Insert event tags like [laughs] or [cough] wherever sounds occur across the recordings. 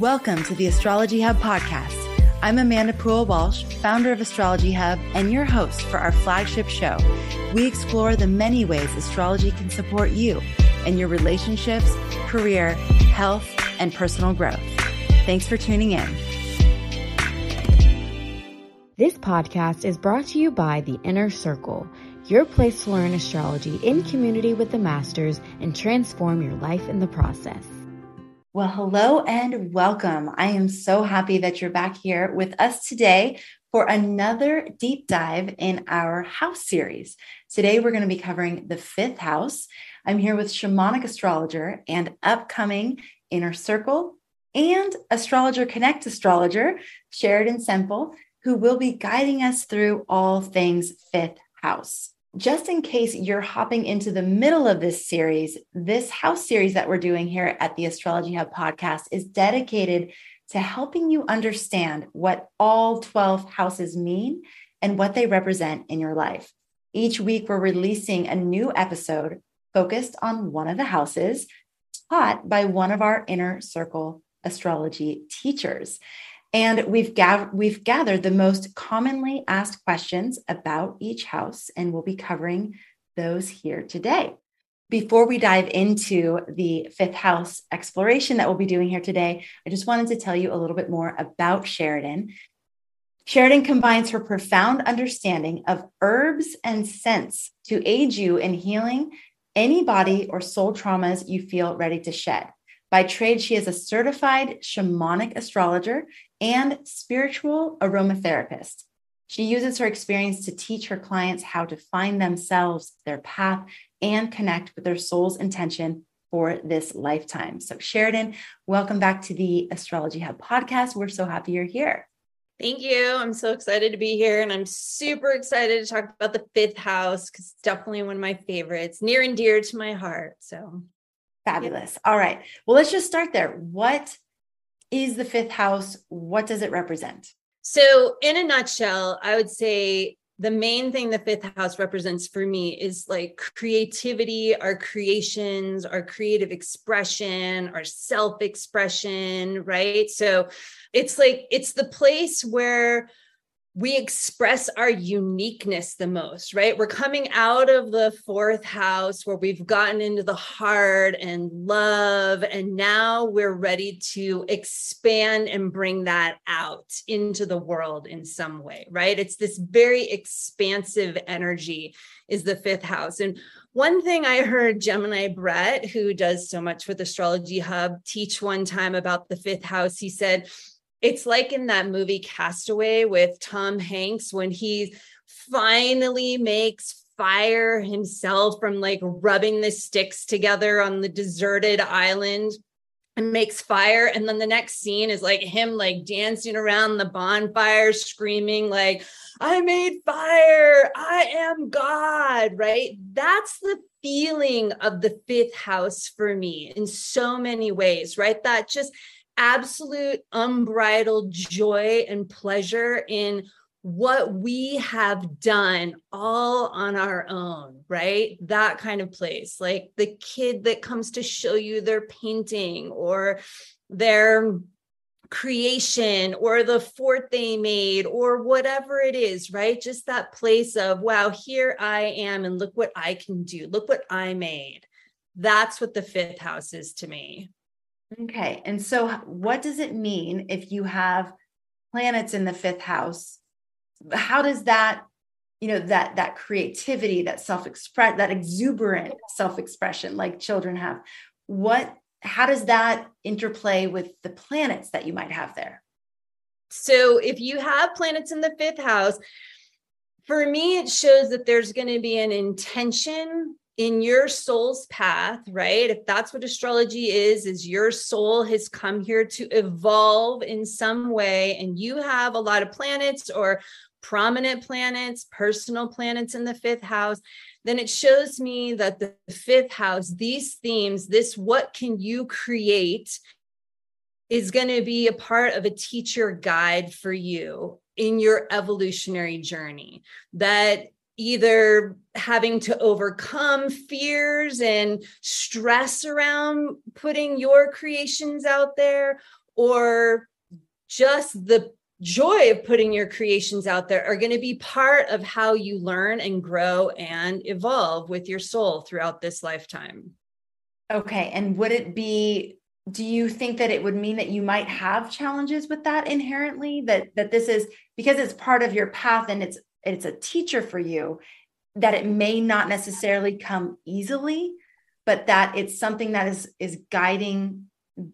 Welcome to the Astrology Hub podcast. I'm Amanda Poole Walsh, founder of Astrology Hub, and your host for our flagship show. We explore the many ways astrology can support you in your relationships, career, health, and personal growth. Thanks for tuning in. This podcast is brought to you by The Inner Circle, your place to learn astrology in community with the masters and transform your life in the process. Well, hello and welcome. I am so happy that you're back here with us today for another deep dive in our house series. Today, we're going to be covering the fifth house. I'm here with shamanic astrologer and upcoming inner circle and astrologer connect astrologer, Sheridan Semple, who will be guiding us through all things fifth house just in case you're hopping into the middle of this series, this house series that we're doing here at the Astrology Hub podcast is dedicated to helping you understand what all 12 houses mean and what they represent in your life. Each week, we're releasing a new episode focused on one of the houses taught by one of our inner circle astrology teachers. And we've, gav- we've gathered the most commonly asked questions about each house, and we'll be covering those here today. Before we dive into the fifth house exploration that we'll be doing here today, I just wanted to tell you a little bit more about Sheridan. Sheridan combines her profound understanding of herbs and scents to aid you in healing any body or soul traumas you feel ready to shed. By trade, she is a certified shamanic astrologer and spiritual aromatherapist. She uses her experience to teach her clients how to find themselves, their path, and connect with their soul's intention for this lifetime. So, Sheridan, welcome back to the Astrology Hub podcast. We're so happy you're here. Thank you. I'm so excited to be here. And I'm super excited to talk about the fifth house because it's definitely one of my favorites, near and dear to my heart. So, fabulous. All right. Well, let's just start there. What is the fifth house? What does it represent? So, in a nutshell, I would say the main thing the fifth house represents for me is like creativity, our creations, our creative expression, our self expression, right? So, it's like, it's the place where we express our uniqueness the most, right? We're coming out of the fourth house where we've gotten into the heart and love. And now we're ready to expand and bring that out into the world in some way, right? It's this very expansive energy, is the fifth house. And one thing I heard Gemini Brett, who does so much with Astrology Hub, teach one time about the fifth house. He said, it's like in that movie Castaway with Tom Hanks when he finally makes fire himself from like rubbing the sticks together on the deserted island and makes fire. And then the next scene is like him like dancing around the bonfire screaming like i made fire! I am god! Right? That's the feeling of the fifth house for me in so many ways right? That just absolute unbridled joy and pleasure in what we have done all on our own, right? That kind of place, like the kid that comes to show you their painting or their creation or the fort they made or whatever it is, right? Just that place of, wow, here I am and look what I can do. Look what I made. That's what the fifth house is to me. Okay. And so, what does it mean if you have planets in the fifth house? How does that, you know, that that creativity, that self-express, that exuberant self-expression like children have, what how does that interplay with the planets that you might have there? So, if you have planets in the fifth house, for me, it shows that there's going to be an intention in your soul's path right? If that's what astrology is is your soul has come here to evolve in some way and you have a lot of planets or prominent planets personal planets in the fifth house then it shows me that the fifth house these themes this what can you create is going to be a part of a teacher guide for you in your evolutionary journey. That either having to overcome fears and stress around putting your creations out there or just the joy of putting your creations out there are going to be part of how you learn and grow and evolve with your soul throughout this lifetime. Okay. And would it be do you think that it would mean that you might have challenges with that inherently that that this is because it's part of your path and it's it's a teacher for you that it may not necessarily come easily but that it's something that is is guiding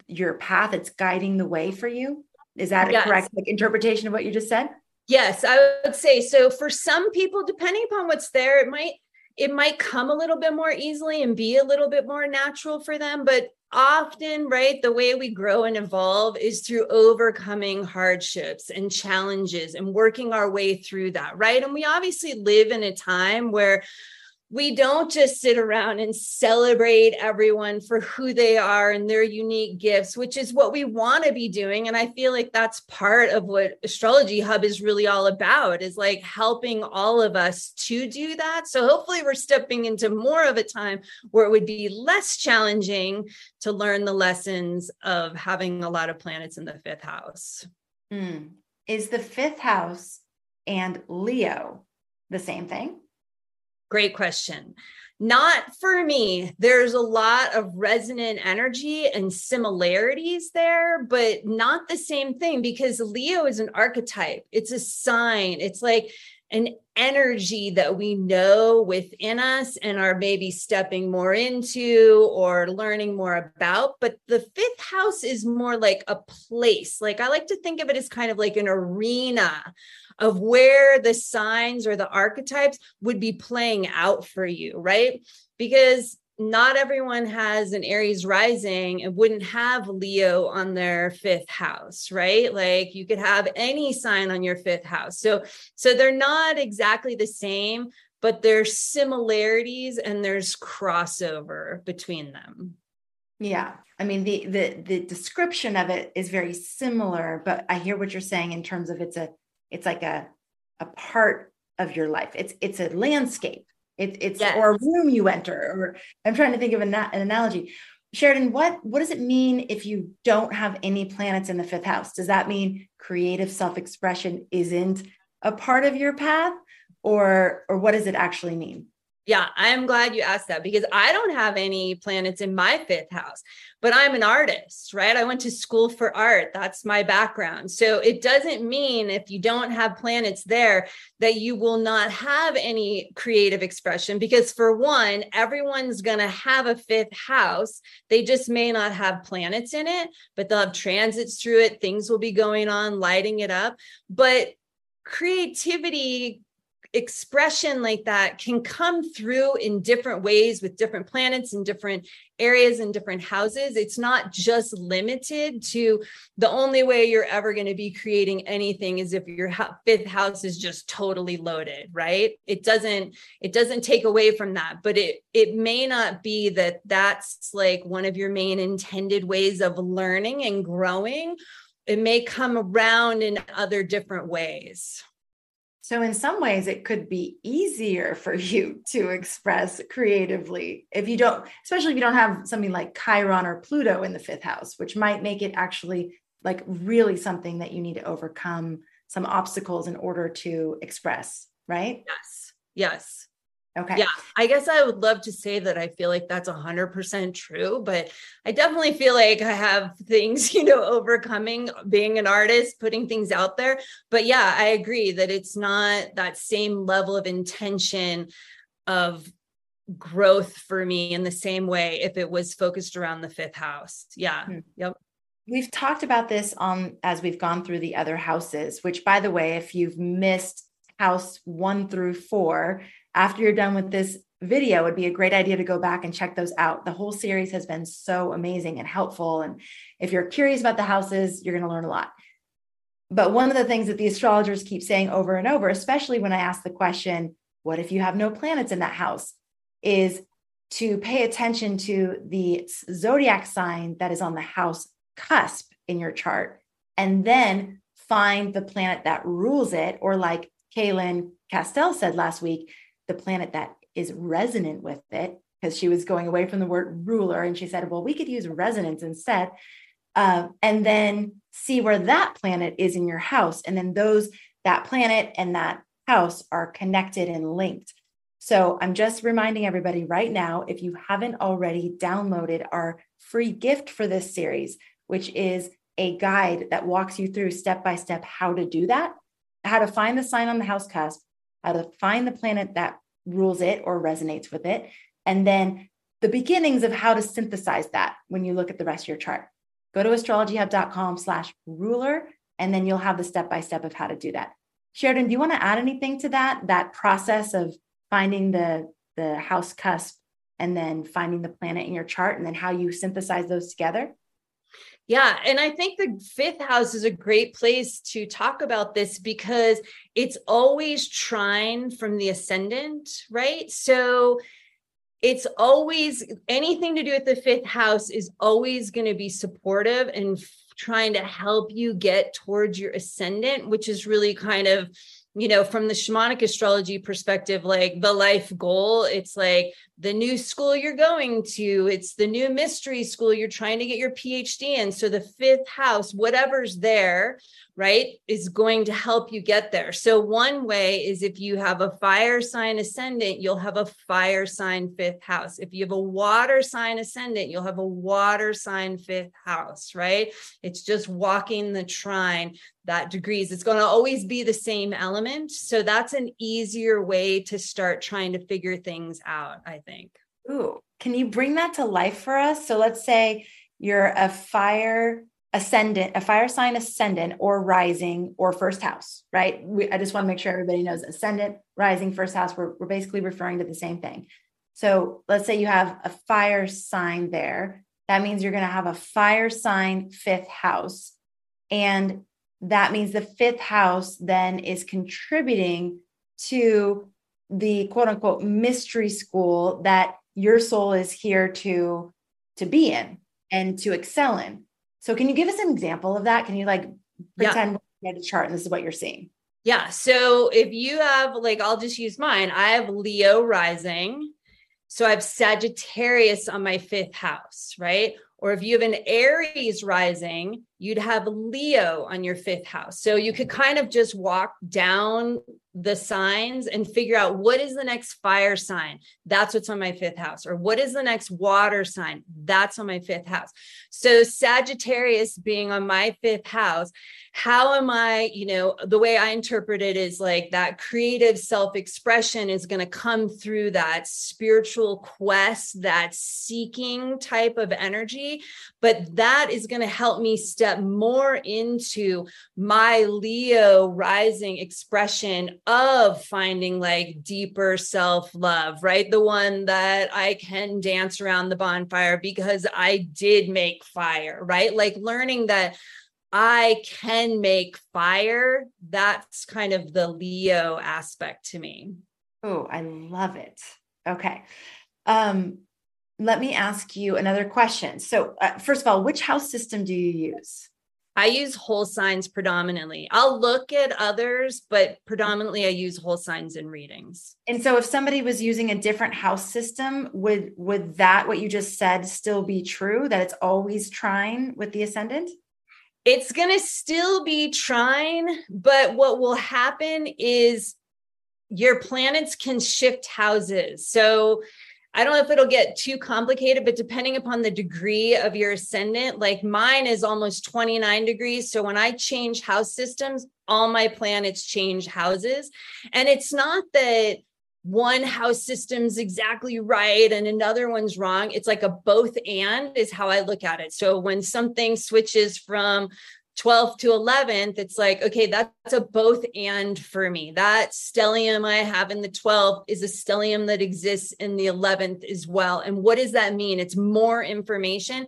your path. It's guiding the way for you. Is that yes. a correct like, interpretation of what you just said? Yes i would say so for some people depending upon what's there it might it might come a little bit more easily and be a little bit more natural for them but often right the way we grow and evolve is through overcoming hardships and challenges and working our way through that right? And we obviously live in a time where we don't just sit around and celebrate everyone for who they are and their unique gifts, which is what we want to be doing. And I feel like that's part of what Astrology Hub is really all about is like helping all of us to do that. So hopefully we're stepping into more of a time where it would be less challenging to learn the lessons of having a lot of planets in the fifth house. Mm. Is the fifth house and Leo the same thing? Great question. Not for me. There's a lot of resonant energy and similarities there, but not the same thing because Leo is an archetype. It's a sign. It's like an energy that we know within us and are maybe stepping more into or learning more about. But the fifth house is more like a place. Like I like to think of it as kind of like an arena of where the signs or the archetypes would be playing out for you, right? Because not everyone has an Aries rising and wouldn't have Leo on their fifth house, right? Like you could have any sign on your fifth house. So so they're not exactly the same, but there's similarities and there's crossover between them. Yeah. I mean the the the description of it is very similar, but I hear what you're saying in terms of it's a it's like a a part of your life it's it's a landscape it, it's yes. or a room you enter or i'm trying to think of an, an analogy. Sheridan what what does it mean if you don't have any planets in the fifth house? Does that mean creative self-expression isn't a part of your path or or what does it actually mean yeah, I'm glad you asked that because I don't have any planets in my fifth house, but I'm an artist, right? I went to school for art. That's my background. So it doesn't mean if you don't have planets there that you will not have any creative expression because, for one, everyone's going to have a fifth house. They just may not have planets in it, but they'll have transits through it. Things will be going on, lighting it up. But creativity expression like that can come through in different ways with different planets and different areas and different houses. It's not just limited to the only way you're ever going to be creating anything is if your fifth house is just totally loaded, right? It doesn't it doesn't take away from that, but it it may not be that that's like one of your main intended ways of learning and growing. It may come around in other different ways. So, in some ways, it could be easier for you to express creatively if you don't, especially if you don't have something like Chiron or Pluto in the fifth house, which might make it actually like really something that you need to overcome some obstacles in order to express, right? Yes. Yes. Okay. Yeah. I guess I would love to say that I feel like that's 100% true, but I definitely feel like I have [laughs] things, you know, overcoming being an artist, putting things out there. But yeah, I agree that it's not that same level of intention of growth for me in the same way if it was focused around the fifth house. Yeah. Hmm. Yep. We've talked about this on as we've gone through the other houses, which by the way, if you've missed house one through four, after you're done with this video, it'd be a great idea to go back and check those out. The whole series has been so amazing and helpful. And if you're curious about the houses, you're going to learn a lot. But one of the things that the astrologers keep saying over and over, especially when I ask the question, what if you have no planets in that house? is to pay attention to the zodiac sign that is on the house cusp in your chart and then find the planet that rules it, or like Kaylin Castell said last week, the planet that is resonant with it because she was going away from the word ruler and she said well we could use resonance instead uh, and then see where that planet is in your house. And then those, that planet and that house are connected and linked. So I'm just reminding everybody right now if you haven't already downloaded our free gift for this series, which is a guide that walks you through step by step how to do that, how to find the sign on the house cusp, how to find the planet that rules it or resonates with it, and then the beginnings of how to synthesize that when you look at the rest of your chart. Go to astrologyhub.com slash ruler, and then you'll have the step by step of how to do that. Sheridan, do you want to add anything to that? That process of finding the the house cusp and then finding the planet in your chart and then how you synthesize those together? Yeah. And I think the fifth house is a great place to talk about this because it's always trine from the ascendant, right? So it's always anything to do with the fifth house is always going to be supportive and trying to help you get towards your ascendant, which is really kind of you know, from the shamanic astrology perspective, like the life goal, it's like the new school you're going to, it's the new mystery school you're trying to get your PhD in. So the fifth house, whatever's there, right, is going to help you get there. So one way is if you have a fire sign ascendant, you'll have a fire sign fifth house. If you have a water sign ascendant, you'll have a water sign fifth house, right? It's just walking the trine that degrees. It's going to always be the same element. So that's an easier way to start trying to figure things out, I think. Ooh, can you bring that to life for us? So let's say you're a fire ascendant, a fire sign ascendant or rising or first house, right? We, I just want to make sure everybody knows ascendant, rising, first house. We're, we're basically referring to the same thing. So let's say you have a fire sign there. That means you're going to have a fire sign fifth house. And that means the fifth house then is contributing to the quote unquote mystery school that your soul is here to to be in and to excel in. So can you give us an example of that? Can you like pretend yeah. at a chart and this is what you're seeing? Yeah so if you have like i'll just use mine. I have leo rising. So i have sagittarius on my fifth house right or if you have an Aries rising, you'd have Leo on your fifth house. So you could kind of just walk down the signs and figure out what is the next fire sign. That's what's on my fifth house. Or what is the next water sign? That's on my fifth house. So Sagittarius being on my fifth house, how am I, you know, the way I interpret it is like that creative self expression is going to come through that spiritual quest, that seeking type of energy. But that is going to help me step more into my Leo rising expression of finding like deeper self love, right? The one that I can dance around the bonfire because I did make fire, right? Like learning that I can make fire. That's kind of the Leo aspect to me. Oh, I love it. Okay. Um, let me ask you another question. So, uh, first of all, which house system do you use? I use whole signs predominantly. I'll look at others, but predominantly I use whole signs in readings. And so if somebody was using a different house system, would would that what you just said still be true that it's always trine with the ascendant? It's going to still be trine, but what will happen is your planets can shift houses. So I don't know if it'll get too complicated, but depending upon the degree of your ascendant, like mine is almost 29 degrees. So when I change house systems, all my planets change houses. And it's not that one house system's exactly right and another one's wrong. It's like a both and is how I look at it. So when something switches from 12th to 11th, it's like, okay, that's a both and for me. That stellium I have in the 12th is a stellium that exists in the 11th as well. And what does that mean? It's more information.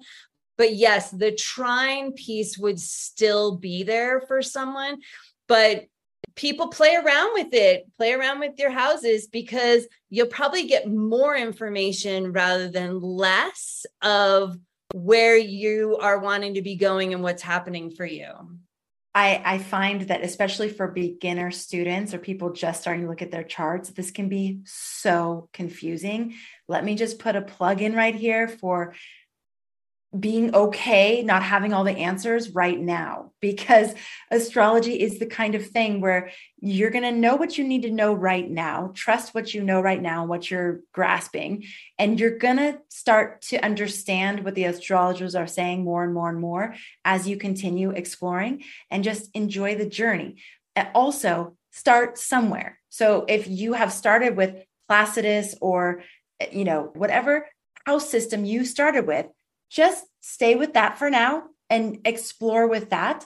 But yes, the trine piece would still be there for someone. But people play around with it, play around with your houses because you'll probably get more information rather than less of where you are wanting to be going and what's happening for you. I, I find that especially for beginner students or people just starting to look at their charts, this can be so confusing. Let me just put a plug in right here for being okay not having all the answers right now because astrology is the kind of thing where you're going to know what you need to know right now trust what you know right now what you're grasping and you're going to start to understand what the astrologers are saying more and more and more as you continue exploring and just enjoy the journey. And also start somewhere. So if you have started with placidus or you know whatever house system you started with just stay with that for now and explore with that.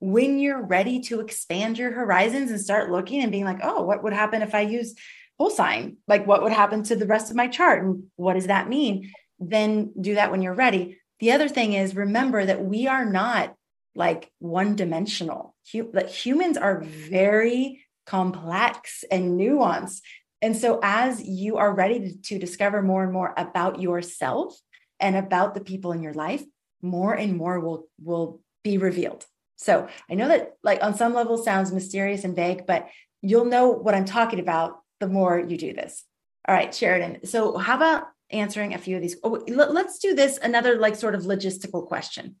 When you're ready to expand your horizons and start looking and being like, oh, what would happen if I use whole sign? Like, what would happen to the rest of my chart? And what does that mean? Then do that when you're ready. The other thing is remember that we are not like one dimensional. Humans are very complex and nuanced. And so, as you are ready to discover more and more about yourself, and about the people in your life, more and more will will be revealed. So I know that like on some level sounds mysterious and vague, but you'll know what I'm talking about the more you do this. All right, Sheridan. So how about answering a few of these? Oh, let's do this another like sort of logistical question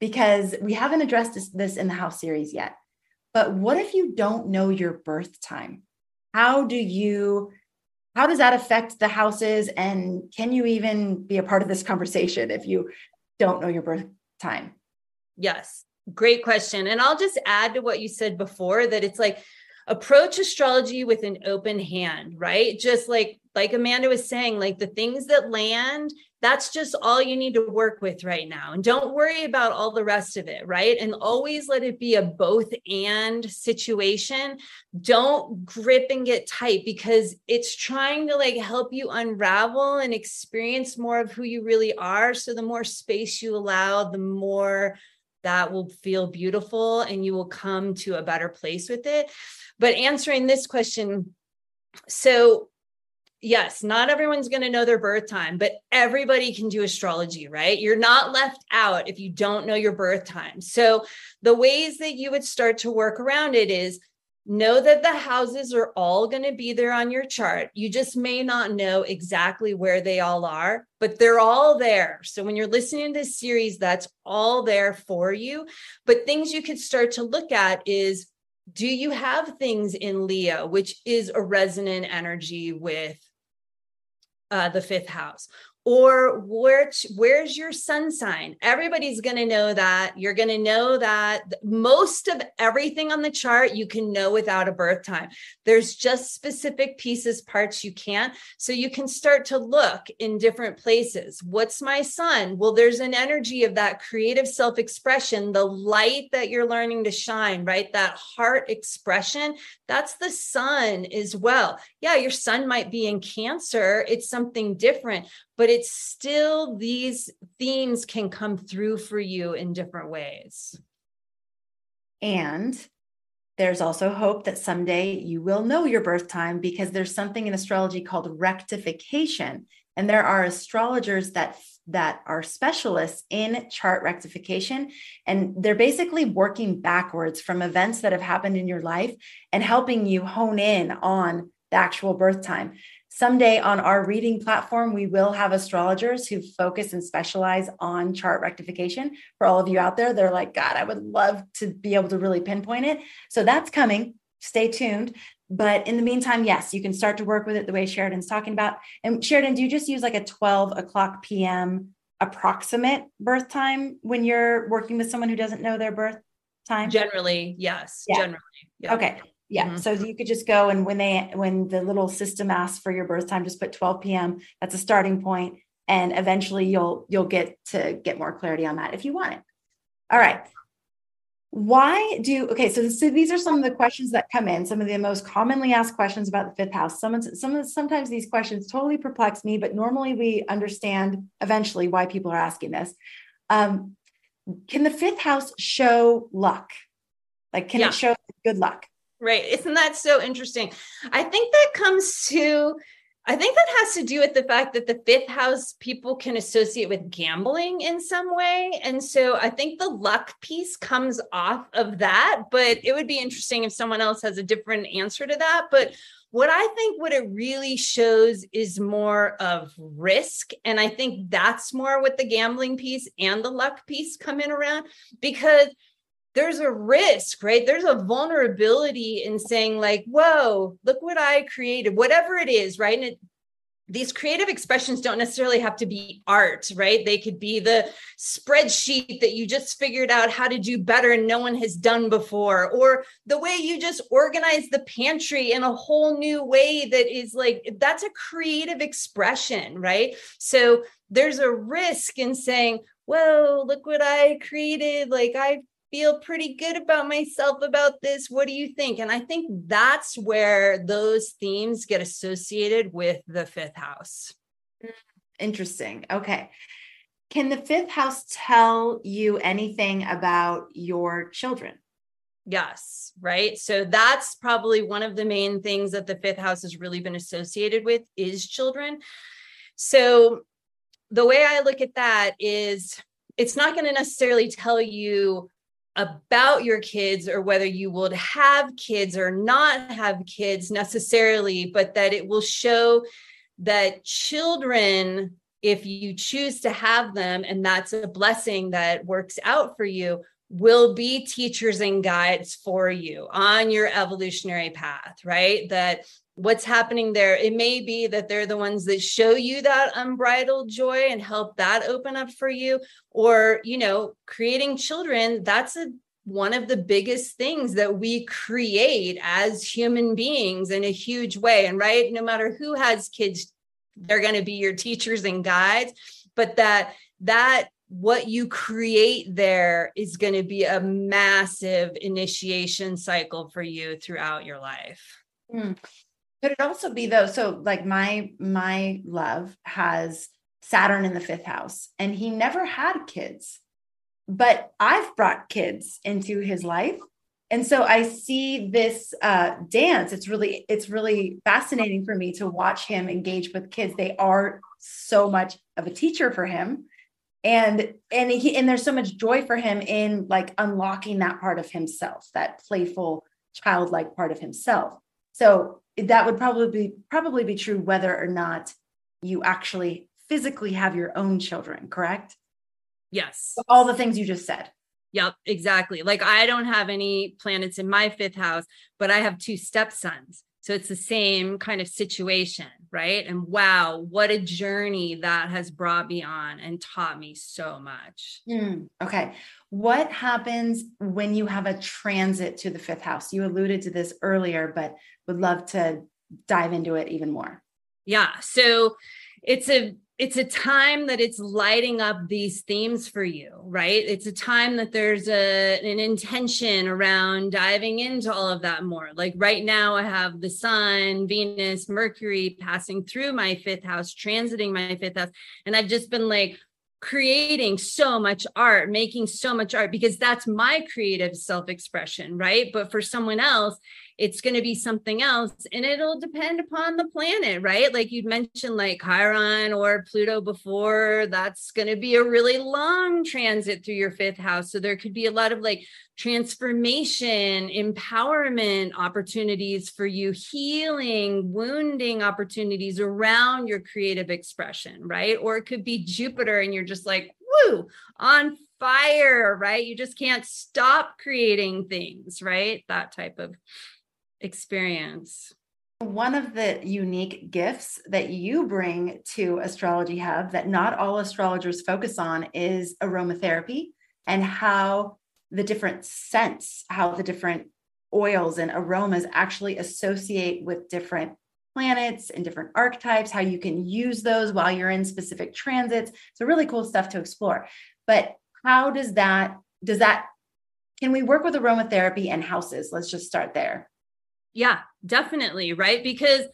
because we haven't addressed this, this in the house series yet. But what if you don't know your birth time? How do you how does that affect the houses? And can you even be a part of this conversation if you don't know your birth time? Yes great question. And i'll just add to what you said before that it's like approach astrology with an open hand right? Just like like amanda was saying like the things that land that's just all you need to work with right now. And don't worry about all the rest of it, right? And always let it be a both and situation. Don't grip and get tight because it's trying to like help you unravel and experience more of who you really are. So the more space you allow, the more that will feel beautiful and you will come to a better place with it. But answering this question, so yes, not everyone's going to know their birth time, but everybody can do astrology, right? You're not left out if you don't know your birth time. So, the ways that you would start to work around it is know that the houses are all going to be there on your chart. You just may not know exactly where they all are, but they're all there. So when you're listening to this series, that's all there for you. But things you could start to look at is do you have things in Leo, which is a resonant energy with uh, the fifth house? Or where where's your sun sign? Everybody's going to know that. You're going to know that most of everything on the chart you can know without a birth time. There's just specific pieces parts you can't. So you can start to look in different places. What's my sun? Well there's an energy of that creative self expression the light that you're learning to shine right? That heart expression that's the sun as well. Yeah your sun might be in cancer. It's something different but it's still these themes can come through for you in different ways. And there's also hope that someday you will know your birth time because there's something in astrology called rectification. And there are astrologers that that are specialists in chart rectification and they're basically working backwards from events that have happened in your life and helping you hone in on the actual birth time Someday on our reading platform, we will have astrologers who focus and specialize on chart rectification. For all of you out there, they're like, God, I would love to be able to really pinpoint it. So that's coming. Stay tuned. But in the meantime, yes, you can start to work with it the way Sheridan's talking about. And Sheridan, do you just use like a 12 o'clock PM approximate birth time when you're working with someone who doesn't know their birth time? Generally, yes. Yeah. Generally. Yeah. Okay. Yeah. Mm-hmm. So you could just go and when they when the little system asks for your birth time, just put 12 p.m. That's a starting point, and eventually you'll you'll get to get more clarity on that if you want it. All right. Why do okay? So, so these are some of the questions that come in. Some of the most commonly asked questions about the fifth house. Some some sometimes these questions totally perplex me, but normally we understand eventually why people are asking this. Um, can the fifth house show luck? Like, can yeah. it show good luck? Right. Isn't that so interesting? I think that comes to I think that has to do with the fact that the fifth house people can associate with gambling in some way. And so I think the luck piece comes off of that. But it would be interesting if someone else has a different answer to that. But what I think what it really shows is more of risk. And I think that's more what the gambling piece and the luck piece come in around because there's a risk, right? There's a vulnerability in saying, like, whoa, look what I created, whatever it is, right? And it, these creative expressions don't necessarily have to be art, right? They could be the spreadsheet that you just figured out how to do better and no one has done before, or the way you just organize the pantry in a whole new way that is like, that's a creative expression, right? So there's a risk in saying, whoa, look what I created. Like I feel pretty good about myself about this. What do you think? And I think that's where those themes get associated with the fifth house. Mm, interesting. Okay. Can the fifth house tell you anything about your children? Yes, right. So that's probably one of the main things that the fifth house has really been associated with is children. So the way I look at that is it's not going to necessarily tell you about your kids or whether you would have kids or not have kids necessarily, but that it will show that children, if you choose to have them, and that's a blessing that works out for you, will be teachers and guides for you on your evolutionary path, right? That what's happening there. It may be that they're the ones that show you that unbridled joy and help that open up for you. Or you know creating children that's a one of the biggest things that we create as human beings in a huge way. And right no matter who has kids they're going to be your teachers and guides. But that that what you create there is going to be a massive initiation cycle for you throughout your life. Mm. Could it also be though? So like my my love has Saturn in the fifth house, and he never had kids, but I've brought kids into his life, and so I see this uh, dance. It's really it's really fascinating for me to watch him engage with kids. They are so much of a teacher for him and and he and there's so much joy for him in like unlocking that part of himself that playful childlike part of himself so that would probably be probably be true whether or not you actually physically have your own children, correct? Yes. All the things you just said. Yep, exactly. Like I don't have any planets in my fifth house, but I have two stepsons. So it's the same kind of situation, right? And wow, what a journey that has brought me on and taught me so much. Mm, okay. What happens when you have a transit to the fifth house? You alluded to this earlier, but would love to dive into it even more. Yeah. So it's a it's a time that it's lighting up these themes for you right? It's a time that there's a an intention around diving into all of that more. Like right now i have the sun venus mercury passing through my fifth house transiting my fifth house. And i've just been like creating so much art making so much art because that's my creative self expression right? But for someone else it's going to be something else and it'll depend upon the planet right? Like you'd mentioned like chiron or pluto before that's going to be a really long transit through your fifth house. So there could be a lot of like transformation empowerment opportunities for you healing wounding opportunities around your creative expression right? Or it could be jupiter and you're just like woo on fire right? You just can't stop creating things right? That type of experience. One of the unique gifts that you bring to Astrology Hub that not all astrologers focus on is aromatherapy and how the different scents, how the different oils and aromas actually associate with different planets and different archetypes, how you can use those while you're in specific transits. So really cool stuff to explore. But how does that does that can we work with aromatherapy and houses? Let's just start there. Yeah, definitely. Right. Because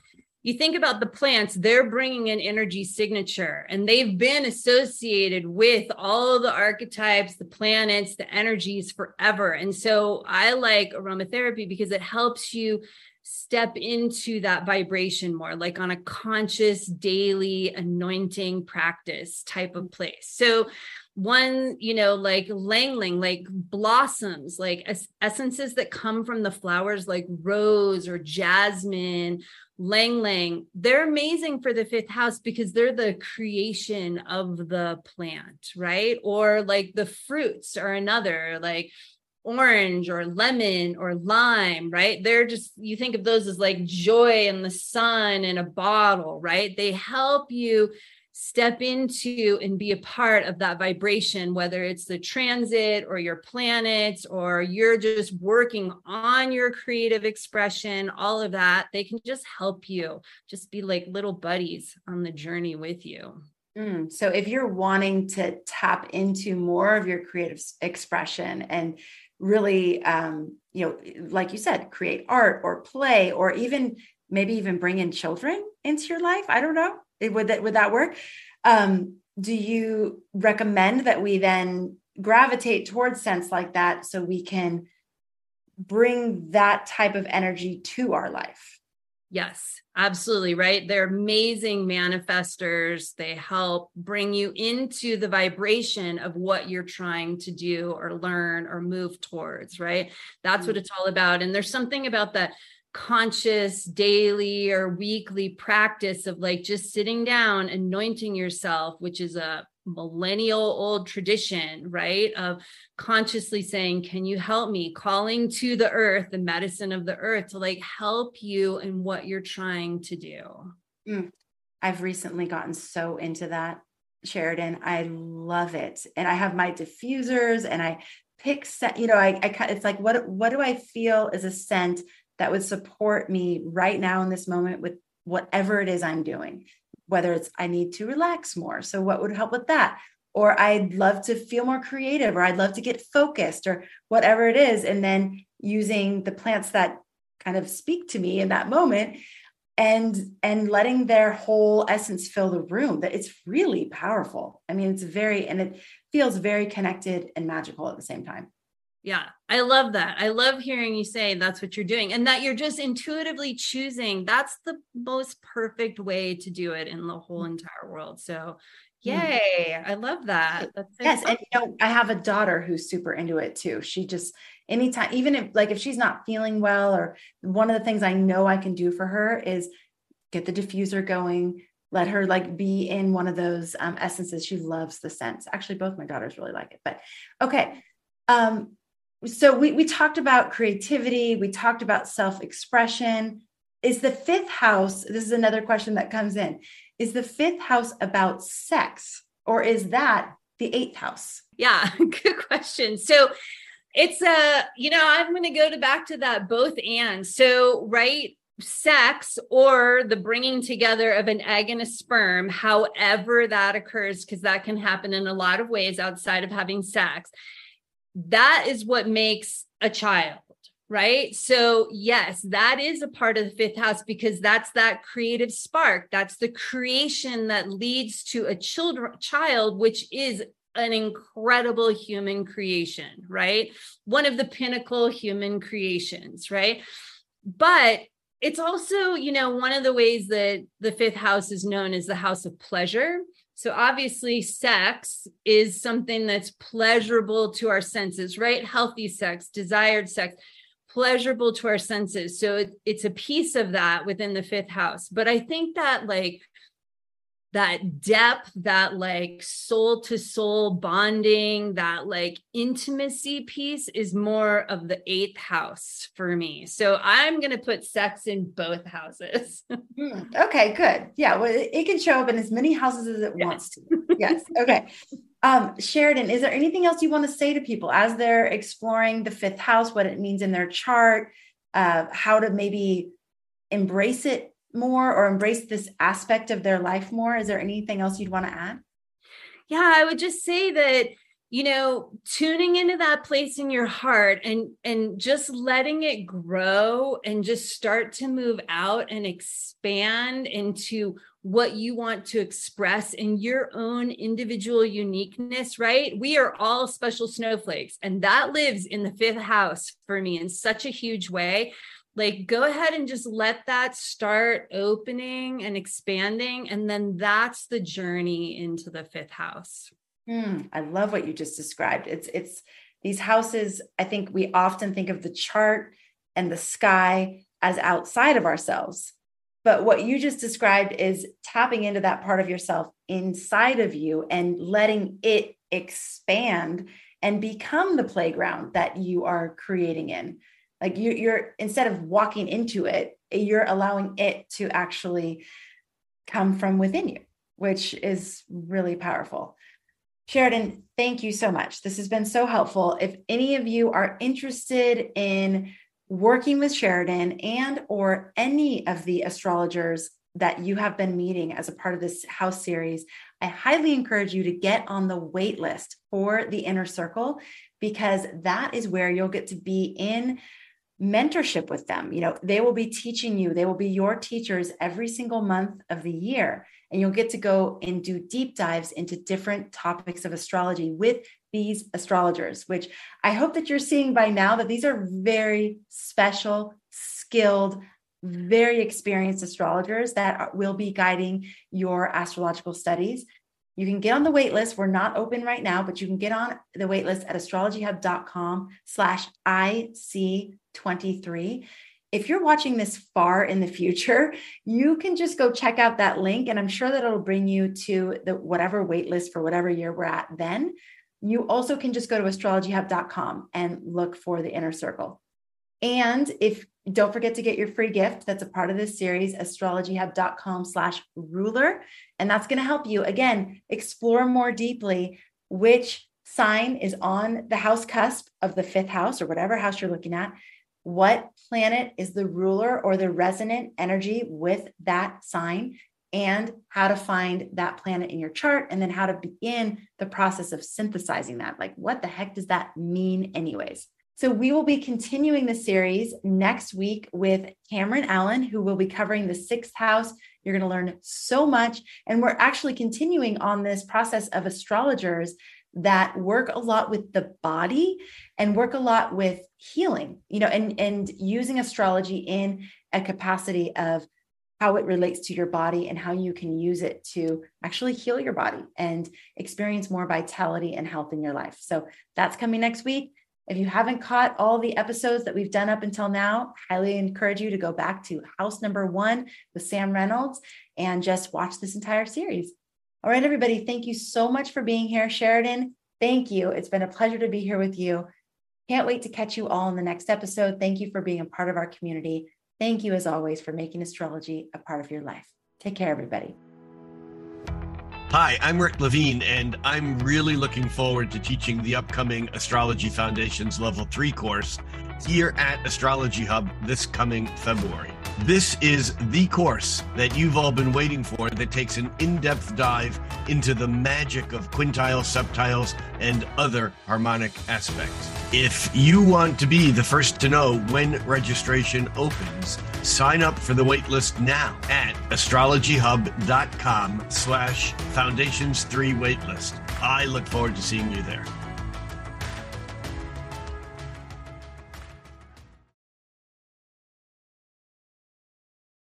you think about the plants, they're bringing an energy signature and they've been associated with all the archetypes, the planets, the energies forever. And so I like aromatherapy because it helps you step into that vibration more, like on a conscious daily anointing practice type of place. So, one, you know, like ylang ylang, like blossoms, like es- essences that come from the flowers, like rose or jasmine, ylang ylang, they're amazing for the fifth house because they're the creation of the plant, right? Or like the fruits are another, like orange or lemon or lime, right? They're just, you think of those as like joy and the sun in a bottle, right? They help you step into and be a part of that vibration, whether it's the transit or your planets, or you're just working on your creative expression, all of that, they can just help you just be like little buddies on the journey with you. Mm, so if you're wanting to tap into more of your creative expression and really um, you know like you said create art or play or even maybe even bring in children into your life i don't know would that would that work um, do you recommend that we then gravitate towards scents like that so we can bring that type of energy to our life Yes, absolutely. Right. They're amazing manifestors. They help bring you into the vibration of what you're trying to do or learn or move towards. Right. That's mm-hmm. what it's all about. And there's something about that conscious daily or weekly practice of like just sitting down, anointing yourself, which is a millennial old tradition, right? Of consciously saying, Can you help me? Calling to the earth, the medicine of the earth to like help you in what you're trying to do. Mm. I've recently gotten so into that, Sheridan. I love it. And I have my diffusers and I pick scent, you know, I, I it's like, what, what do I feel is a scent that would support me right now in this moment with whatever it is I'm doing? whether it's I need to relax more. So, what would help with that? Or I'd love to feel more creative, or I'd love to get focused, or whatever it is. And then using the plants that kind of speak to me in that moment and and letting their whole essence fill the room that it's really powerful i mean it's very and it feels very connected and magical at the same time yeah, I love that. I love hearing you say that's what you're doing and that you're just intuitively choosing. That's the most perfect way to do it in the whole mm. entire world. So, mm. yay, I love that. That's so yes, and you know, I have a daughter who's super into it too. She just anytime, even if like if she's not feeling well, or one of the things I know I can do for her is get the diffuser going, let her like be in one of those um, essences. She loves the scents. Actually, both my daughters really like it. But okay. Um, so we, we talked about creativity we talked about self-expression. Is the fifth house this is another question that comes in is the fifth house about sex or is that the eighth house? Yeah [laughs] good question. So it's a you know i'm going to go to back to that both and. So right sex or the bringing together of an egg and a sperm however that occurs because that can happen in a lot of ways outside of having sex that is what makes a child right? So, yes, that is a part of the fifth house because that's that creative spark. That's the creation that leads to a children, child, which is an incredible human creation, right? One of the pinnacle human creations, right? But it's also, you know, one of the ways that the fifth house is known as the house of pleasure so obviously, sex is something that's pleasurable to our senses, right? Healthy sex, desired sex, pleasurable to our senses. So it, it's a piece of that within the fifth house. But I think that like that depth, that like soul to soul bonding, that like intimacy piece is more of the eighth house for me. So I'm going to put sex in both houses. [laughs] Hmm, okay, good. Yeah. Well, it can show up in as many houses as it yes. wants to. Yes. Okay. Um, Sheridan, is there anything else you want to say to people as they're exploring the fifth house, what it means in their chart, uh, how to maybe embrace it more or embrace this aspect of their life more? Is there anything else you'd want to add? Yeah, I would just say that you know tuning into that place in your heart and and just letting it grow and just start to move out and expand into what you want to express in your own individual uniqueness right we are all special snowflakes and that lives in the fifth house for me in such a huge way like go ahead and just let that start opening and expanding and then that's the journey into the fifth house. Mm, i love what you just described. It's it's these houses i think we often think of the chart and the sky as outside of ourselves. But what you just described is tapping into that part of yourself inside of you and letting it expand and become the playground that you are creating in like you, you're instead of walking into it you're allowing it to actually come from within you which is really powerful. Sheridan thank you so much. This has been so helpful. If any of you are interested in working with sheridan and or any of the astrologers that you have been meeting as a part of this house series i highly encourage you to get on the wait list for the inner circle because that is where you'll get to be in mentorship with them. You know, they will be teaching you, they will be your teachers every single month of the year. And you'll get to go and do deep dives into different topics of astrology with these astrologers, which I hope that you're seeing by now that these are very special, skilled, very experienced astrologers that will be guiding your astrological studies. You can get on the wait list. We're not open right now, but you can get on the wait list at astrologyhub.com slash IC23. If you're watching this far in the future, you can just go check out that link. And I'm sure that it'll bring you to the whatever wait list for whatever year we're at then. You also can just go to astrologyhub.com and look for the inner circle. And if don't forget to get your free gift that's a part of this series, astrologyhub.com slash ruler. And that's going to help you, again, explore more deeply which sign is on the house cusp of the fifth house or whatever house you're looking at. What planet is the ruler or the resonant energy with that sign? And how to find that planet in your chart, and then how to begin the process of synthesizing that. Like, what the heck does that mean, anyways? So, we will be continuing the series next week with Cameron Allen, who will be covering the sixth house. You're going to learn so much. And we're actually continuing on this process of astrologers that work a lot with the body and work a lot with healing, you know, and, and using astrology in a capacity of how it relates to your body and how you can use it to actually heal your body and experience more vitality and health in your life. So that's coming next week. If you haven't caught all the episodes that we've done up until now, highly encourage you to go back to house number one with Sam Reynolds and just watch this entire series. All right, everybody, thank you so much for being here. Sheridan, thank you. It's been a pleasure to be here with you. Can't wait to catch you all in the next episode. Thank you for being a part of our community. Thank you, as always, for making astrology a part of your life. Take care, everybody. Hi, I'm Rick Levine, and I'm really looking forward to teaching the upcoming Astrology Foundations Level 3 course here at Astrology Hub this coming February. This is the course that you've all been waiting for that takes an in depth dive into the magic of quintiles, septiles, and other harmonic aspects. If you want to be the first to know when registration opens, sign up for the waitlist now at astrologyhub.com slash foundations3 waitlist. I look forward to seeing you there.